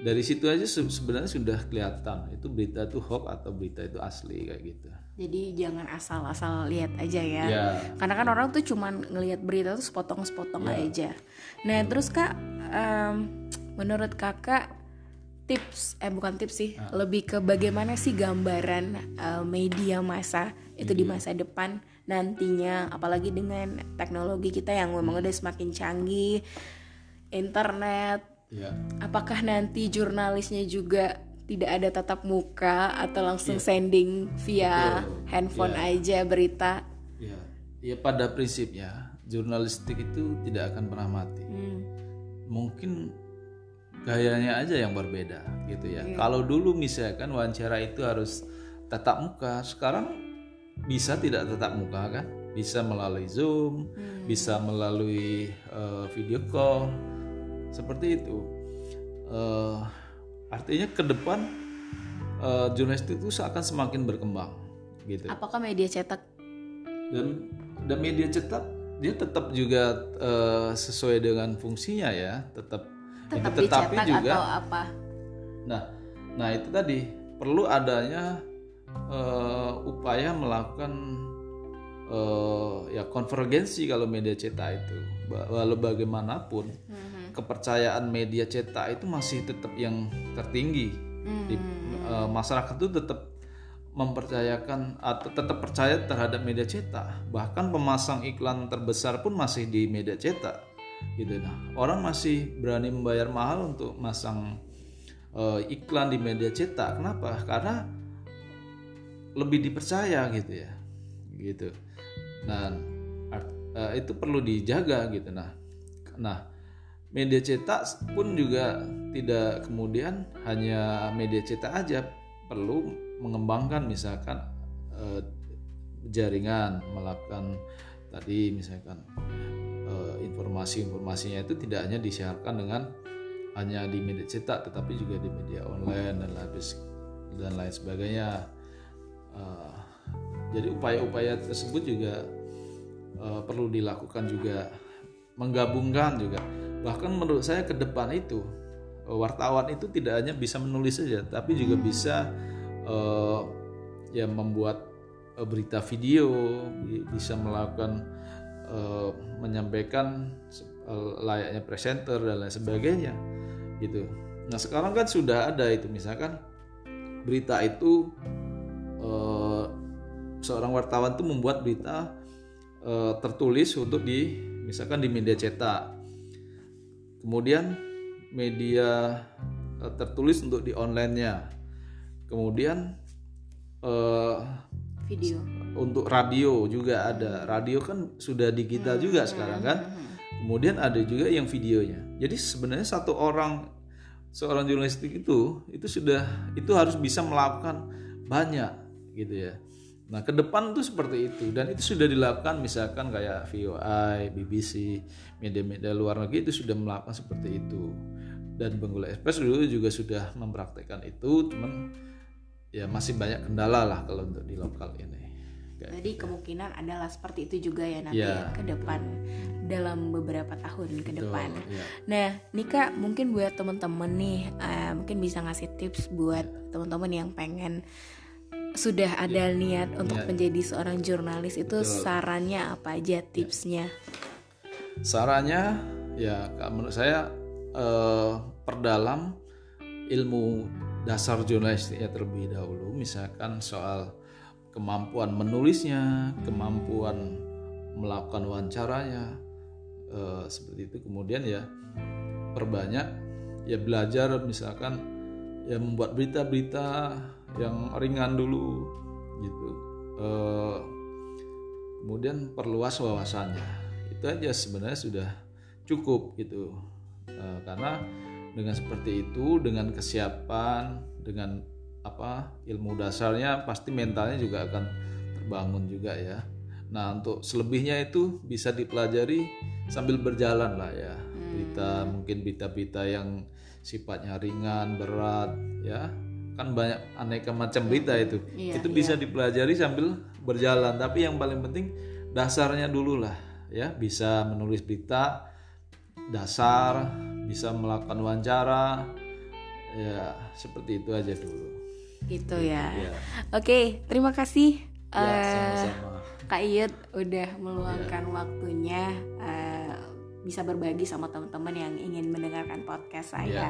dari situ aja sebenarnya sudah kelihatan itu berita itu hoax atau berita itu asli kayak gitu jadi jangan asal-asal lihat aja ya yeah. karena kan orang tuh cuman ngelihat berita tuh sepotong-sepotong yeah. aja nah terus kak um, menurut kakak tips eh bukan tips sih uh. lebih ke bagaimana sih gambaran uh, media masa itu di masa depan nantinya apalagi dengan teknologi kita yang memang udah semakin canggih internet yeah. apakah nanti jurnalisnya juga tidak ada tatap muka atau langsung yeah. sending via Betul. handphone yeah. aja berita ya yeah. ya pada prinsipnya jurnalistik itu tidak akan pernah mati hmm. mungkin gayanya aja yang berbeda gitu ya. Iya. Kalau dulu misalkan wawancara itu harus tatap muka, sekarang bisa tidak tatap muka kan? Bisa melalui Zoom, hmm. bisa melalui uh, video call, seperti itu. Uh, artinya ke depan uh, jurnalistik itu akan semakin berkembang, gitu. Apakah media cetak? Dan dan media cetak dia tetap juga uh, sesuai dengan fungsinya ya, tetap tetap tetapi juga atau apa? Nah nah itu tadi perlu adanya uh, upaya melakukan uh, ya konvergensi kalau media cetak itu. Walau bagaimanapun mm-hmm. kepercayaan media cetak itu masih tetap yang tertinggi. Mm-hmm. di uh, masyarakat itu tetap mempercayakan atau tetap percaya terhadap media cetak. Bahkan pemasang iklan terbesar pun masih di media cetak gitu. Nah orang masih berani membayar mahal untuk masang uh, iklan di media cetak. Kenapa? Karena lebih dipercaya gitu ya gitu. Nah uh, itu perlu dijaga gitu. Nah nah media cetak pun juga tidak kemudian hanya media cetak aja perlu mengembangkan misalkan uh, jaringan melakukan tadi misalkan informasi-informasinya itu tidak hanya disiarkan dengan hanya di media cetak tetapi juga di media online dan lain dan lain sebagainya. Uh, jadi upaya-upaya tersebut juga uh, perlu dilakukan juga menggabungkan juga. Bahkan menurut saya ke depan itu wartawan itu tidak hanya bisa menulis saja tapi juga bisa uh, ya membuat berita video bisa melakukan uh, menyampaikan uh, layaknya presenter dan lain sebagainya gitu. Nah sekarang kan sudah ada itu. Misalkan berita itu uh, seorang wartawan itu membuat berita tertulis untuk di misalkan di media cetak. Kemudian media tertulis untuk di onlinenya. Kemudian video. Untuk radio juga ada. Radio kan sudah digital juga sekarang kan. Kemudian ada juga yang videonya. Jadi sebenarnya satu orang seorang jurnalistik itu itu sudah itu harus bisa melakukan banyak gitu ya. Nah ke depan tuh seperti itu. Dan itu sudah dilakukan misalkan kayak VOI, BBC, media-media luar negeri itu sudah melakukan seperti itu. Dan Benggula Express dulu juga sudah mempraktekkan itu cuman ya masih banyak kendala lah kalau untuk di lokal ini jadi gitu. kemungkinan adalah seperti itu juga ya nanti ya ke depan dalam beberapa tahun ke depan. Yeah. Nah, Nika mungkin buat teman-teman nih uh, mungkin bisa ngasih tips buat teman-teman yang pengen sudah ada yeah. niat untuk yeah. menjadi seorang jurnalis itu Betul. sarannya apa aja ya. tipsnya? Sarannya ya menurut saya uh, perdalam ilmu dasar jurnalistiknya terlebih dahulu misalkan soal kemampuan menulisnya, kemampuan melakukan wawancaranya e, seperti itu. Kemudian ya perbanyak ya belajar misalkan ya membuat berita-berita yang ringan dulu gitu. E, kemudian perluas wawasannya. Itu aja sebenarnya sudah cukup gitu. E, karena dengan seperti itu, dengan kesiapan, dengan apa ilmu dasarnya pasti mentalnya juga akan terbangun juga ya. Nah untuk selebihnya itu bisa dipelajari sambil berjalan lah ya berita hmm. mungkin berita-berita yang sifatnya ringan berat ya kan banyak aneka macam berita itu iya, itu bisa iya. dipelajari sambil berjalan tapi yang paling penting dasarnya dulu lah ya bisa menulis berita dasar bisa melakukan wawancara ya seperti itu aja dulu gitu ya. ya. Oke, terima kasih ya, uh, Kak Iyut udah meluangkan ya. waktunya uh, bisa berbagi sama teman-teman yang ingin mendengarkan podcast saya. Ya.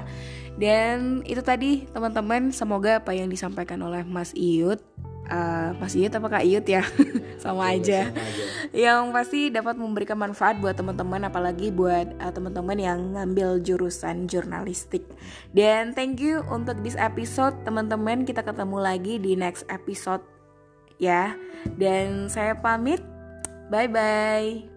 Dan itu tadi teman-teman, semoga apa yang disampaikan oleh Mas Iyut uh, Mas Iyut apa Kak Iyut ya? Sama aja. sama aja. Yang pasti dapat memberikan manfaat buat teman-teman apalagi buat uh, teman-teman yang ngambil jurusan jurnalistik. Dan thank you untuk this episode teman-teman. Kita ketemu lagi di next episode ya. Dan saya pamit. Bye bye